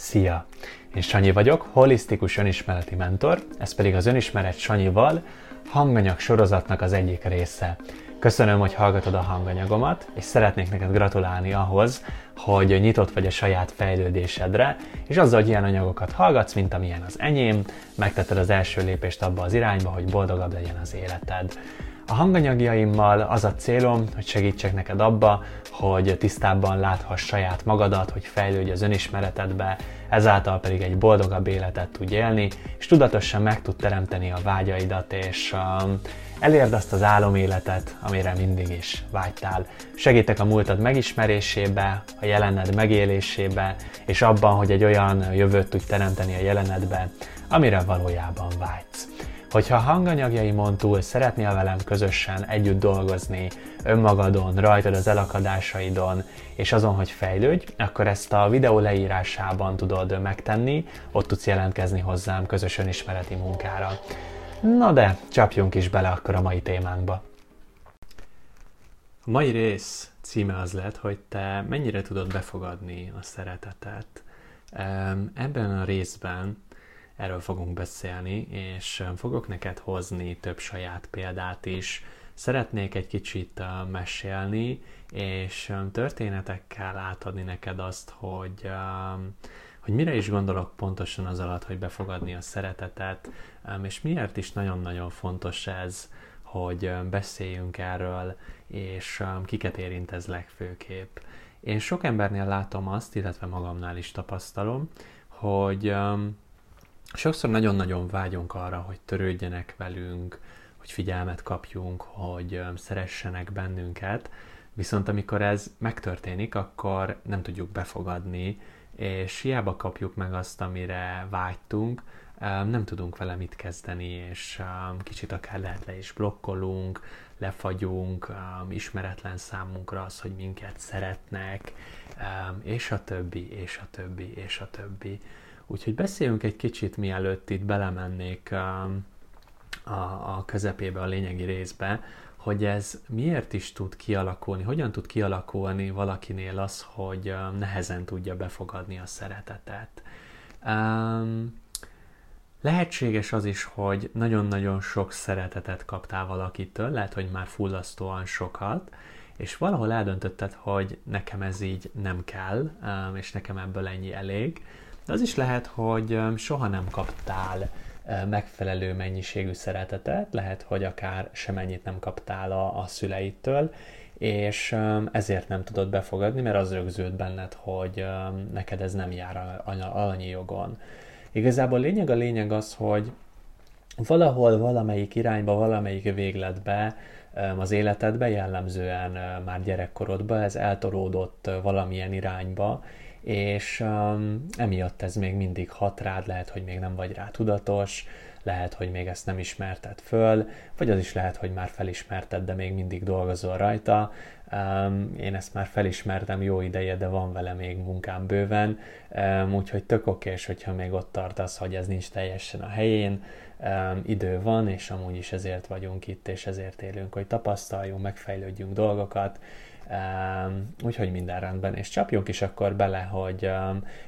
Szia! Én Sanyi vagyok, holisztikus önismereti mentor, ez pedig az Önismeret Sanyival hanganyag sorozatnak az egyik része. Köszönöm, hogy hallgatod a hanganyagomat, és szeretnék neked gratulálni ahhoz, hogy nyitott vagy a saját fejlődésedre, és azzal, hogy ilyen anyagokat hallgatsz, mint amilyen az enyém, megtetted az első lépést abba az irányba, hogy boldogabb legyen az életed. A hanganyagjaimmal az a célom, hogy segítsek neked abba, hogy tisztábban láthass saját magadat, hogy fejlődj az önismeretedbe, ezáltal pedig egy boldogabb életet tudj élni, és tudatosan meg tud teremteni a vágyaidat, és um, elérd azt az áloméletet, amire mindig is vágytál. Segítek a múltad megismerésébe, a jelened megélésébe, és abban, hogy egy olyan jövőt tudj teremteni a jelenedbe, amire valójában vágysz. Hogyha a hanganyagjaimon túl szeretnél velem közösen együtt dolgozni, önmagadon, rajtad az elakadásaidon, és azon, hogy fejlődj, akkor ezt a videó leírásában tudod megtenni, ott tudsz jelentkezni hozzám közös önismereti munkára. Na de, csapjunk is bele akkor a mai témánkba. A mai rész címe az lett, hogy te mennyire tudod befogadni a szeretetet. Ebben a részben erről fogunk beszélni, és fogok neked hozni több saját példát is. Szeretnék egy kicsit mesélni, és történetekkel átadni neked azt, hogy, hogy mire is gondolok pontosan az alatt, hogy befogadni a szeretetet, és miért is nagyon-nagyon fontos ez, hogy beszéljünk erről, és kiket érint ez legfőképp. Én sok embernél látom azt, illetve magamnál is tapasztalom, hogy sokszor nagyon-nagyon vágyunk arra, hogy törődjenek velünk, hogy figyelmet kapjunk, hogy szeressenek bennünket, viszont amikor ez megtörténik, akkor nem tudjuk befogadni, és hiába kapjuk meg azt, amire vágytunk, nem tudunk vele mit kezdeni, és kicsit akár lehet le is blokkolunk, lefagyunk, ismeretlen számunkra az, hogy minket szeretnek, és a többi, és a többi, és a többi. Úgyhogy beszéljünk egy kicsit, mielőtt itt belemennék um, a, a közepébe, a lényegi részbe, hogy ez miért is tud kialakulni, hogyan tud kialakulni valakinél az, hogy um, nehezen tudja befogadni a szeretetet. Um, lehetséges az is, hogy nagyon-nagyon sok szeretetet kaptál valakitől, lehet, hogy már fullasztóan sokat, és valahol eldöntötted, hogy nekem ez így nem kell, um, és nekem ebből ennyi elég, de az is lehet, hogy soha nem kaptál megfelelő mennyiségű szeretetet, lehet, hogy akár semennyit nem kaptál a, a szüleitől, és ezért nem tudod befogadni, mert az rögzült benned, hogy neked ez nem jár alanyi jogon. Igazából lényeg a lényeg az, hogy valahol, valamelyik irányba, valamelyik végletbe az életedbe, jellemzően már gyerekkorodban ez eltolódott valamilyen irányba, és um, emiatt ez még mindig hat rád, lehet, hogy még nem vagy rá tudatos, lehet, hogy még ezt nem ismerted föl, vagy az is lehet, hogy már felismerted, de még mindig dolgozol rajta. Um, én ezt már felismertem jó ideje, de van vele még munkám bőven, um, úgyhogy tök okés, hogyha még ott tartasz, hogy ez nincs teljesen a helyén, um, idő van, és amúgy is ezért vagyunk itt, és ezért élünk, hogy tapasztaljunk, megfejlődjünk dolgokat, Úgyhogy minden rendben, és csapjunk is akkor bele, hogy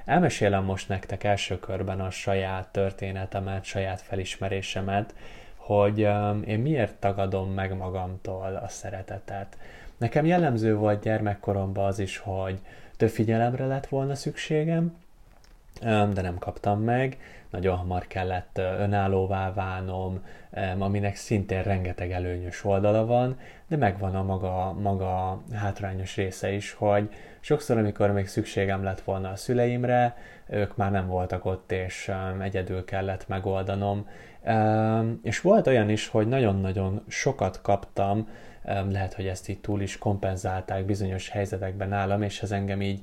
elmesélem most nektek első körben a saját történetemet, saját felismerésemet, hogy én miért tagadom meg magamtól a szeretetet. Nekem jellemző volt gyermekkoromban az is, hogy több figyelemre lett volna szükségem, de nem kaptam meg, nagyon hamar kellett önállóvá válnom, aminek szintén rengeteg előnyös oldala van, de megvan a maga, maga hátrányos része is, hogy sokszor, amikor még szükségem lett volna a szüleimre, ők már nem voltak ott, és egyedül kellett megoldanom. És volt olyan is, hogy nagyon-nagyon sokat kaptam, lehet, hogy ezt így túl is kompenzálták bizonyos helyzetekben nálam, és ez engem így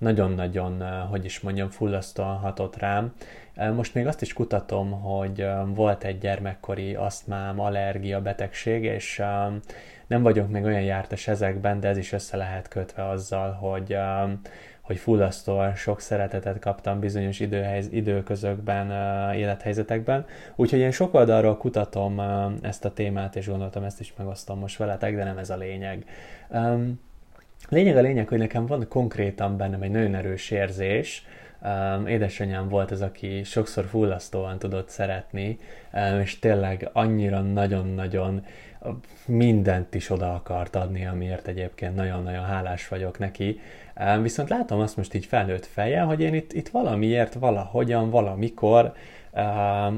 nagyon-nagyon, hogy is mondjam, fullasztóan hatott rám. Most még azt is kutatom, hogy volt egy gyermekkori asztmám, allergia betegség, és nem vagyok még olyan jártas ezekben, de ez is össze lehet kötve azzal, hogy hogy fullasztóan sok szeretetet kaptam bizonyos időhelyz, időközökben, élethelyzetekben. Úgyhogy én sok oldalról kutatom ezt a témát, és gondoltam, ezt is megosztom most veletek, de nem ez a lényeg. Lényeg a lényeg, hogy nekem van konkrétan bennem egy nagyon erős érzés, édesanyám volt az, aki sokszor fullasztóan tudott szeretni, és tényleg annyira nagyon-nagyon mindent is oda akart adni, amiért egyébként nagyon-nagyon hálás vagyok neki. Viszont látom azt most így felnőtt fejjel, hogy én itt, itt valamiért, valahogyan, valamikor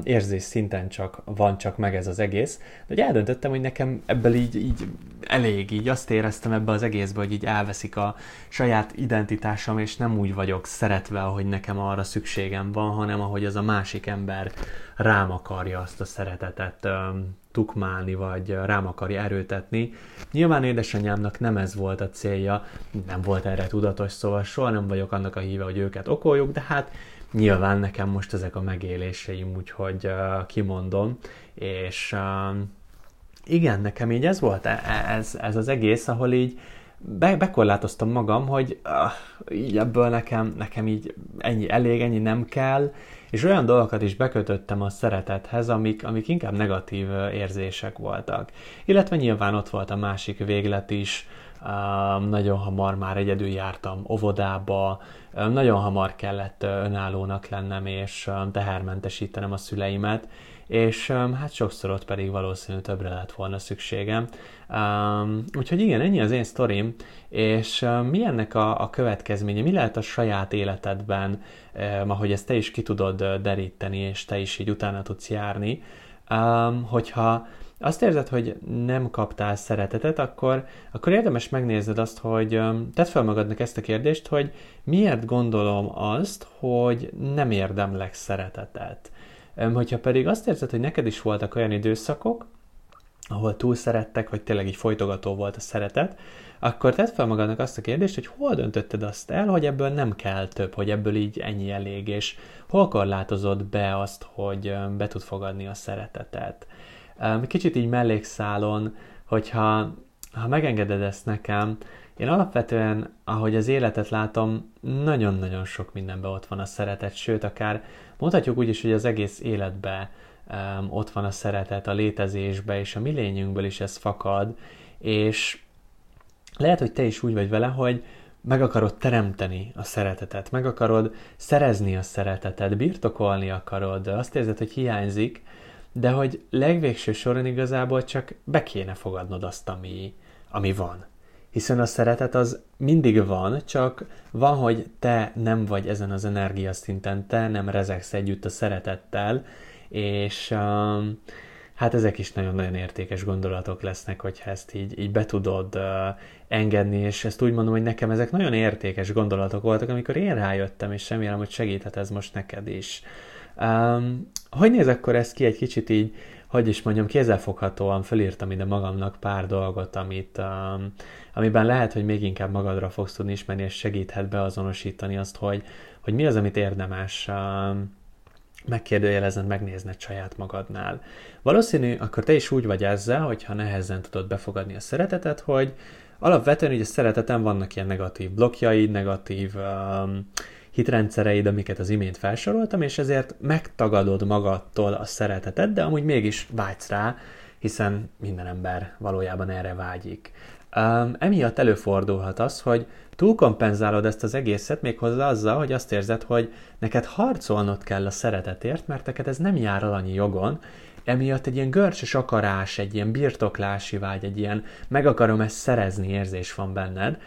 érzés szinten csak van csak meg ez az egész, de hogy eldöntöttem, hogy nekem ebből így, így elég, így azt éreztem ebbe az egészbe, hogy így elveszik a saját identitásom, és nem úgy vagyok szeretve, hogy nekem arra szükségem van, hanem ahogy az a másik ember rám akarja azt a szeretetet um, tukmálni, vagy rám akarja erőtetni. Nyilván édesanyámnak nem ez volt a célja, nem volt erre tudatos, szóval soha nem vagyok annak a híve, hogy őket okoljuk, de hát nyilván nekem most ezek a megéléseim, úgyhogy uh, kimondom, és uh, igen, nekem így ez volt, e, e, ez, ez az egész, ahol így be, bekorlátoztam magam, hogy uh, így ebből nekem, nekem így ennyi elég, ennyi nem kell, és olyan dolgokat is bekötöttem a szeretethez, amik, amik inkább negatív érzések voltak. Illetve nyilván ott volt a másik véglet is, uh, nagyon hamar már egyedül jártam óvodába, nagyon hamar kellett önállónak lennem és tehermentesítenem a szüleimet, és hát sokszor ott pedig valószínű többre lett volna szükségem. Úgyhogy igen, ennyi az én sztorim, és mi ennek a, a következménye, mi lehet a saját életedben, um, ahogy ezt te is ki tudod deríteni, és te is így utána tudsz járni, hogyha azt érzed, hogy nem kaptál szeretetet, akkor, akkor érdemes megnézned azt, hogy tedd fel magadnak ezt a kérdést, hogy miért gondolom azt, hogy nem érdemlek szeretetet. Hogyha pedig azt érzed, hogy neked is voltak olyan időszakok, ahol túl szerettek, vagy tényleg így folytogató volt a szeretet, akkor tedd fel magadnak azt a kérdést, hogy hol döntötted azt el, hogy ebből nem kell több, hogy ebből így ennyi elég, és hol korlátozod be azt, hogy be tud fogadni a szeretetet. Kicsit így mellékszálon, hogyha ha megengeded ezt nekem, én alapvetően, ahogy az életet látom, nagyon-nagyon sok mindenben ott van a szeretet, sőt, akár mondhatjuk úgy is, hogy az egész életben um, ott van a szeretet, a létezésbe, és a mi lényünkből is ez fakad, és lehet, hogy te is úgy vagy vele, hogy meg akarod teremteni a szeretetet, meg akarod szerezni a szeretetet, birtokolni akarod, azt érzed, hogy hiányzik, de hogy legvégső soron igazából csak be kéne fogadnod azt, ami, ami van hiszen a szeretet az mindig van, csak van, hogy te nem vagy ezen az energiaszinten, te nem rezegsz együtt a szeretettel, és um, hát ezek is nagyon-nagyon értékes gondolatok lesznek, hogyha ezt így, így be tudod uh, engedni, és ezt úgy mondom, hogy nekem ezek nagyon értékes gondolatok voltak, amikor én rájöttem, és remélem, hogy segíthet ez most neked is. Um, hogy néz akkor ez ki egy kicsit így, hogy is mondjam, kézzelfoghatóan felírtam ide magamnak pár dolgot, amit, um, amiben lehet, hogy még inkább magadra fogsz tudni ismerni, és segíthet beazonosítani azt, hogy, hogy mi az, amit érdemes um, megkérdőjelezned, megnézned saját magadnál. Valószínű, akkor te is úgy vagy ezzel, hogyha nehezen tudod befogadni a szeretetet, hogy alapvetően ugye a szereteten vannak ilyen negatív blokkjaid, negatív um, hitrendszereid, amiket az imént felsoroltam, és ezért megtagadod magadtól a szeretetet, de amúgy mégis vágysz rá, hiszen minden ember valójában erre vágyik. Emiatt előfordulhat az, hogy túlkompenzálod ezt az egészet méghozzá azzal, hogy azt érzed, hogy neked harcolnod kell a szeretetért, mert neked ez nem jár annyi jogon, emiatt egy ilyen görcsös akarás, egy ilyen birtoklási vágy, egy ilyen meg akarom ezt szerezni érzés van benned,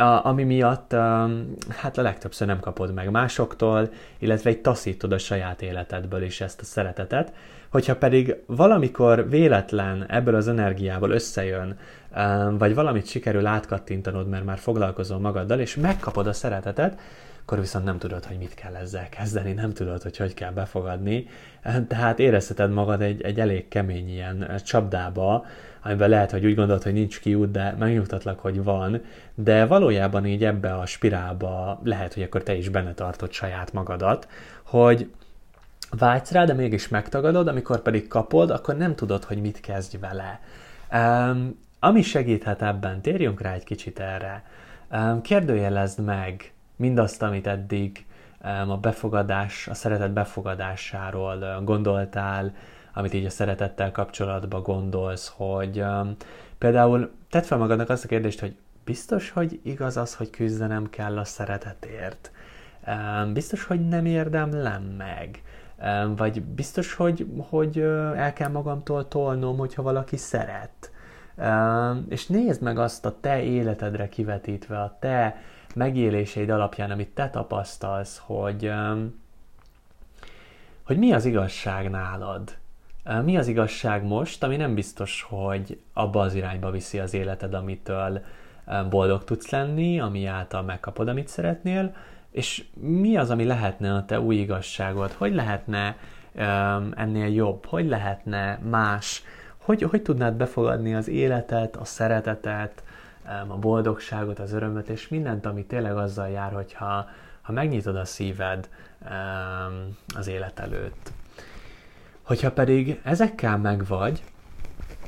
a, ami miatt hát a legtöbbször nem kapod meg másoktól, illetve egy taszítod a saját életedből is ezt a szeretetet. Hogyha pedig valamikor véletlen ebből az energiából összejön, vagy valamit sikerül átkattintanod, mert már foglalkozol magaddal, és megkapod a szeretetet, akkor viszont nem tudod, hogy mit kell ezzel kezdeni, nem tudod, hogy hogy kell befogadni. Tehát érezheted magad egy, egy elég kemény ilyen csapdába, amiben lehet, hogy úgy gondolod, hogy nincs kiút, de megnyugtatlak, hogy van, de valójában így ebbe a spirálba lehet, hogy akkor te is benne tartod saját magadat, hogy vágysz rá, de mégis megtagadod, amikor pedig kapod, akkor nem tudod, hogy mit kezdj vele. Um, ami segíthet ebben, térjünk rá egy kicsit erre. Um, kérdőjelezd meg mindazt, amit eddig a befogadás, a szeretet befogadásáról gondoltál, amit így a szeretettel kapcsolatban gondolsz, hogy például tedd fel magadnak azt a kérdést, hogy biztos, hogy igaz az, hogy küzdenem kell a szeretetért? biztos, hogy nem érdemlem meg, vagy biztos, hogy, hogy el kell magamtól tolnom, hogyha valaki szeret. És nézd meg azt a te életedre kivetítve, a te megéléseid alapján, amit te tapasztalsz, hogy, hogy mi az igazság nálad. Mi az igazság most, ami nem biztos, hogy abba az irányba viszi az életed, amitől boldog tudsz lenni, ami által megkapod, amit szeretnél, és mi az, ami lehetne a te új igazságod? Hogy lehetne ennél jobb? Hogy lehetne más? Hogy, hogy tudnád befogadni az életet, a szeretetet, a boldogságot, az örömöt, és mindent, ami tényleg azzal jár, hogyha ha megnyitod a szíved az élet előtt. Hogyha pedig ezekkel megvagy,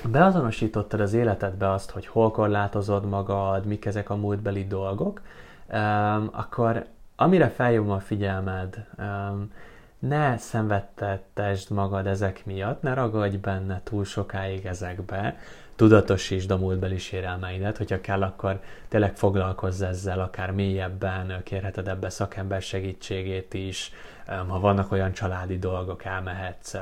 beazonosítottad az életedbe azt, hogy hol korlátozod magad, mik ezek a múltbeli dolgok, akkor amire felhívom a figyelmed, ne szenvedtettesd magad ezek miatt, ne ragadj benne túl sokáig ezekbe, tudatosítsd a múltbeli sérelmeidet, hogyha kell, akkor tényleg foglalkozz ezzel, akár mélyebben, kérheted ebbe szakember segítségét is, ha vannak olyan családi dolgok, elmehetsz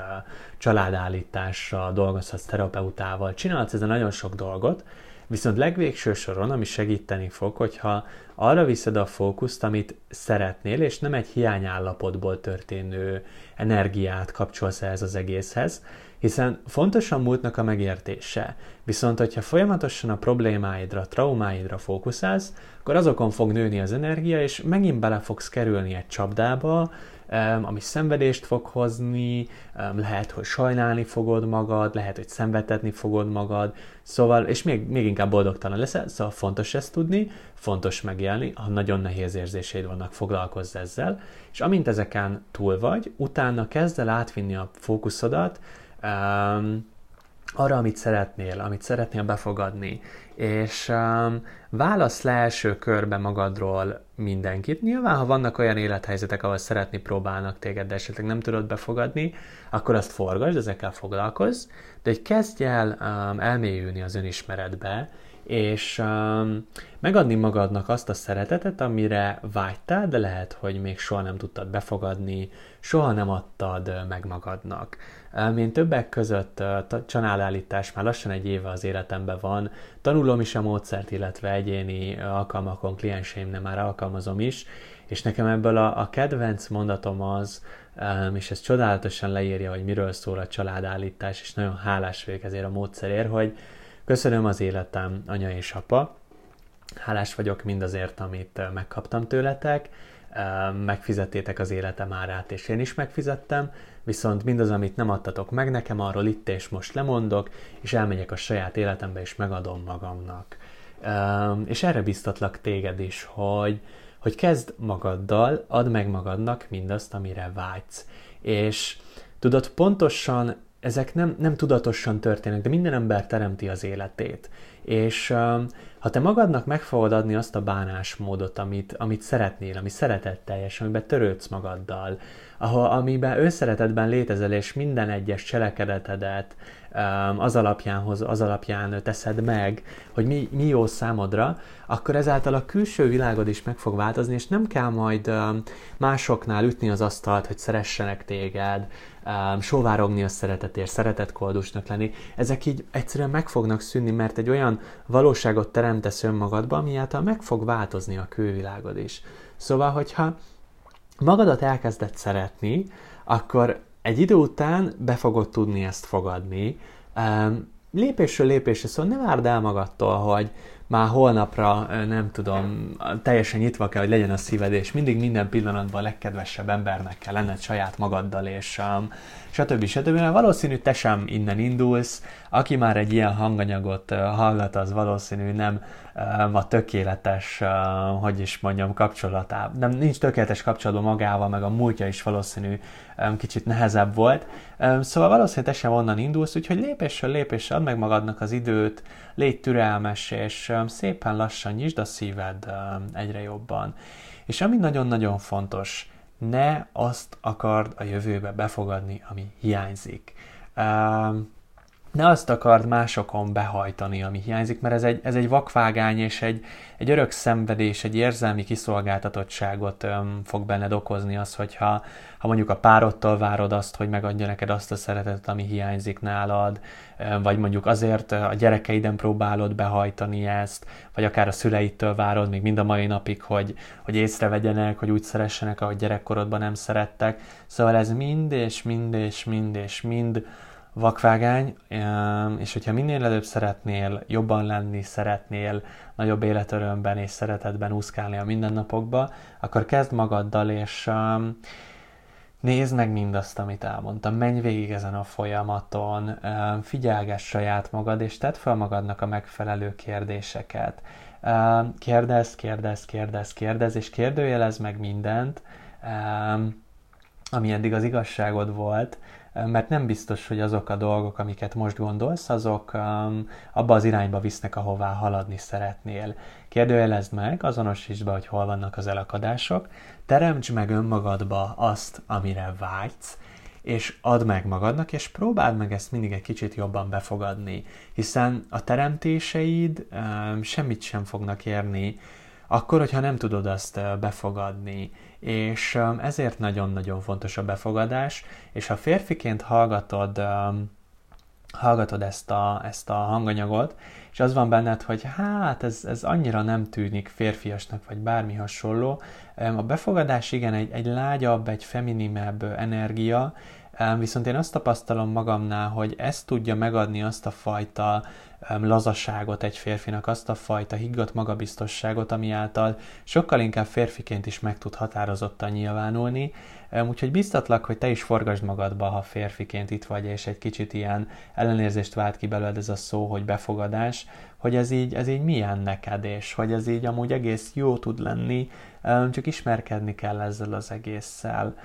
családállításra, dolgozhatsz terapeutával, csinálhatsz ezen nagyon sok dolgot, viszont legvégső soron, ami segíteni fog, hogyha arra viszed a fókuszt, amit szeretnél, és nem egy hiányállapotból történő energiát kapcsolsz ehhez az egészhez, hiszen fontos a múltnak a megértése. Viszont, hogyha folyamatosan a problémáidra, traumáidra fókuszálsz, akkor azokon fog nőni az energia, és megint bele fogsz kerülni egy csapdába, ami szenvedést fog hozni, lehet, hogy sajnálni fogod magad, lehet, hogy szenvedetni fogod magad, szóval, és még, még inkább boldogtalan leszel, szóval fontos ezt tudni, fontos megélni, ha nagyon nehéz érzéseid vannak, foglalkozz ezzel, és amint ezeken túl vagy, utána kezd el átvinni a fókuszodat um, arra, amit szeretnél, amit szeretnél befogadni, és um, válasz le első körbe magadról mindenkit. Nyilván, ha vannak olyan élethelyzetek, ahol szeretni próbálnak téged, de esetleg nem tudod befogadni, akkor azt forgasd, ezekkel foglalkozz, de hogy kezdj el um, elmélyülni az önismeretbe, és um, megadni magadnak azt a szeretetet, amire vágytál, de lehet, hogy még soha nem tudtad befogadni, soha nem adtad meg magadnak. Én többek között csanálállítás már lassan egy éve az életemben van, tanulom is a módszert, illetve egyéni alkalmakon klienseimnek már alkalmazom is, és nekem ebből a, a kedvenc mondatom az, és ez csodálatosan leírja, hogy miről szól a családállítás, és nagyon hálás vagyok ezért a módszerért, hogy köszönöm az életem, anya és apa, hálás vagyok mindazért, amit megkaptam tőletek, megfizettétek az életem árát, és én is megfizettem, viszont mindaz, amit nem adtatok meg nekem, arról itt és most lemondok, és elmegyek a saját életembe, és megadom magamnak. És erre biztatlak téged is, hogy, hogy kezd magaddal, add meg magadnak mindazt, amire vágysz. És tudod, pontosan ezek nem, nem tudatosan történnek, de minden ember teremti az életét. És ha te magadnak meg fogod adni azt a bánásmódot, amit, amit szeretnél, ami szeretetteljes, amiben törődsz magaddal, ahol, amiben önszeretetben létezel, és minden egyes cselekedetedet um, az alapján, az alapján teszed meg, hogy mi, mi jó számodra, akkor ezáltal a külső világod is meg fog változni, és nem kell majd um, másoknál ütni az asztalt, hogy szeressenek téged, um, sóvárogni a szeretetért, szeretetkoldusnak lenni. Ezek így egyszerűen meg fognak szűnni, mert egy olyan valóságot teremtesz önmagadba, ami által meg fog változni a külvilágod is. Szóval, hogyha magadat elkezdett szeretni, akkor egy idő után be fogod tudni ezt fogadni. Lépésről lépésre, szóval ne várd el magadtól, hogy már holnapra, nem tudom, teljesen nyitva kell, hogy legyen a szíved, és mindig minden pillanatban a legkedvesebb embernek kell lenned saját magaddal, és stb. stb. Mert valószínű te sem innen indulsz, aki már egy ilyen hanganyagot hallgat, az valószínű nem a tökéletes, hogy is mondjam, kapcsolatában, nem nincs tökéletes kapcsolatban magával, meg a múltja is valószínű kicsit nehezebb volt. Szóval valószínűleg te sem onnan indulsz, úgyhogy lépésről lépésre add meg magadnak az időt, légy türelmes, és szépen lassan nyisd a szíved egyre jobban. És ami nagyon-nagyon fontos, ne azt akard a jövőbe befogadni, ami hiányzik. Um, ne azt akard másokon behajtani, ami hiányzik, mert ez egy, ez egy vakvágány és egy, egy örök szenvedés, egy érzelmi kiszolgáltatottságot öm, fog benned okozni az, hogyha ha mondjuk a párodtól várod azt, hogy megadja neked azt a szeretetet, ami hiányzik nálad, öm, vagy mondjuk azért a gyerekeiden próbálod behajtani ezt, vagy akár a szüleitől várod még mind a mai napig, hogy, hogy észrevegyenek, hogy úgy szeressenek, ahogy gyerekkorodban nem szerettek. Szóval ez mind és mind és mind és mind vakvágány, és hogyha minél előbb szeretnél jobban lenni, szeretnél nagyobb életörömben és szeretetben úszkálni a mindennapokba, akkor kezd magaddal, és nézd meg mindazt, amit elmondtam, menj végig ezen a folyamaton, figyelgess saját magad, és tedd fel magadnak a megfelelő kérdéseket. Kérdezz, kérdezz, kérdezz, kérdezz, és kérdőjelez meg mindent, ami eddig az igazságod volt, mert nem biztos, hogy azok a dolgok, amiket most gondolsz, azok um, abba az irányba visznek, ahová haladni szeretnél. Kérdőjelezd meg, azonosítsd be, hogy hol vannak az elakadások, teremts meg önmagadba azt, amire vágysz, és add meg magadnak, és próbáld meg ezt mindig egy kicsit jobban befogadni, hiszen a teremtéseid um, semmit sem fognak érni, akkor, hogyha nem tudod azt befogadni. És ezért nagyon-nagyon fontos a befogadás, és ha férfiként hallgatod, hallgatod ezt a, ezt a hanganyagot, és az van benned, hogy hát ez, ez annyira nem tűnik férfiasnak, vagy bármi hasonló, a befogadás igen egy, egy lágyabb, egy feminimebb energia, Viszont én azt tapasztalom magamnál, hogy ez tudja megadni azt a fajta lazaságot egy férfinak, azt a fajta higgadt magabiztosságot, ami által sokkal inkább férfiként is meg tud határozottan nyilvánulni. Úgyhogy biztatlak, hogy te is forgasd magadba, ha férfiként itt vagy, és egy kicsit ilyen ellenérzést vált ki belőled ez a szó, hogy befogadás, hogy ez így, ez így milyen neked, és hogy ez így amúgy egész jó tud lenni, csak ismerkedni kell ezzel az egésszel.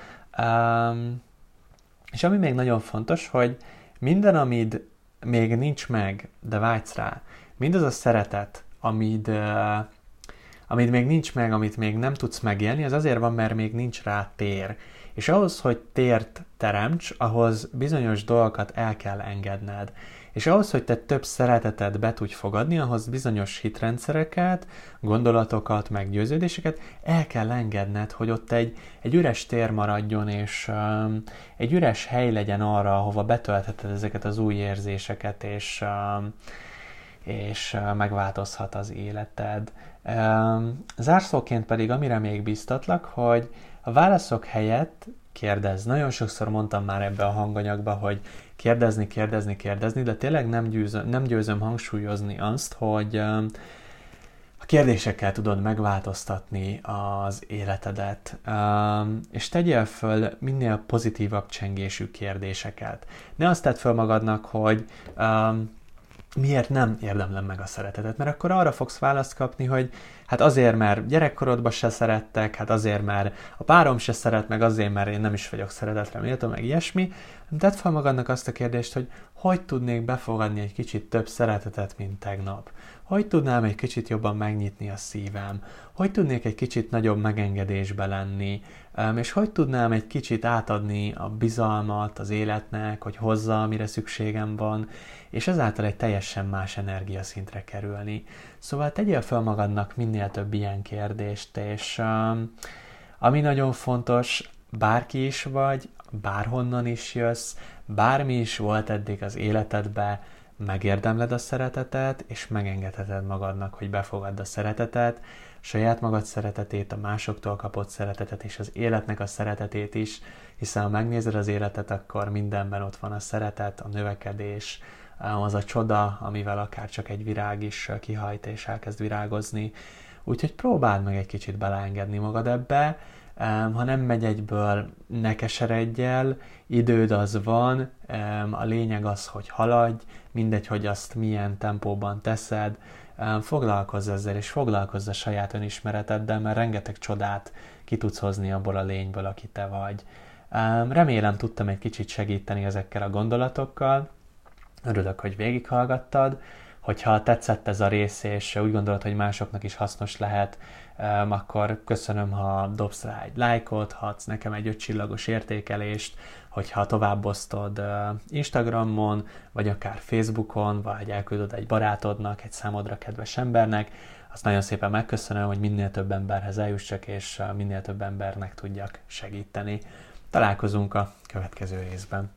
És ami még nagyon fontos, hogy minden, amid még nincs meg, de vágysz rá, mindaz a szeretet, amid, uh, amit még nincs meg, amit még nem tudsz megélni, az azért van, mert még nincs rá tér. És ahhoz, hogy tért teremts, ahhoz bizonyos dolgokat el kell engedned. És ahhoz, hogy te több szeretetet be tudj fogadni, ahhoz bizonyos hitrendszereket, gondolatokat, meggyőződéseket el kell engedned, hogy ott egy, egy üres tér maradjon, és um, egy üres hely legyen arra, ahova betöltheted ezeket az új érzéseket, és, um, és uh, megváltozhat az életed. Um, zárszóként pedig, amire még biztatlak, hogy a válaszok helyett kérdez. Nagyon sokszor mondtam már ebbe a hanganyagba, hogy kérdezni, kérdezni, kérdezni, de tényleg nem győzöm, nem győzöm hangsúlyozni azt, hogy um, a kérdésekkel tudod megváltoztatni az életedet, um, és tegyél föl minél pozitívabb csengésű kérdéseket. Ne azt tedd föl magadnak, hogy um, miért nem érdemlem meg a szeretetet, mert akkor arra fogsz választ kapni, hogy hát azért, mert gyerekkorodban se szerettek, hát azért, mert a párom se szeret, meg azért, mert én nem is vagyok szeretetre méltó, meg ilyesmi. Tedd fel magadnak azt a kérdést, hogy hogy tudnék befogadni egy kicsit több szeretetet, mint tegnap? Hogy tudnám egy kicsit jobban megnyitni a szívem? Hogy tudnék egy kicsit nagyobb megengedésbe lenni? És hogy tudnám egy kicsit átadni a bizalmat az életnek, hogy hozza, amire szükségem van, és ezáltal egy teljesen más energiaszintre kerülni. Szóval tegyél fel magadnak minél több ilyen kérdést, és ami nagyon fontos, bárki is vagy, bárhonnan is jössz, bármi is volt eddig az életedbe, megérdemled a szeretetet, és megengedheted magadnak, hogy befogadd a szeretetet, saját magad szeretetét, a másoktól kapott szeretetet, és az életnek a szeretetét is, hiszen ha megnézed az életet, akkor mindenben ott van a szeretet, a növekedés, az a csoda, amivel akár csak egy virág is kihajt és elkezd virágozni. Úgyhogy próbáld meg egy kicsit beleengedni magad ebbe, ha nem megy egyből, ne keseredj el, időd az van, a lényeg az, hogy haladj, mindegy, hogy azt milyen tempóban teszed, foglalkozz ezzel, és foglalkozz a saját önismereteddel, mert rengeteg csodát ki tudsz hozni abból a lényből, aki te vagy. Remélem tudtam egy kicsit segíteni ezekkel a gondolatokkal, örülök, hogy végighallgattad, Hogyha tetszett ez a rész, és úgy gondolod, hogy másoknak is hasznos lehet, akkor köszönöm, ha dobsz rá egy lájkot, ha adsz nekem egy öt csillagos értékelést, hogyha továbbosztod Instagramon, vagy akár Facebookon, vagy elküldöd egy barátodnak, egy számodra kedves embernek, azt nagyon szépen megköszönöm, hogy minél több emberhez eljussak, és minél több embernek tudjak segíteni. Találkozunk a következő részben.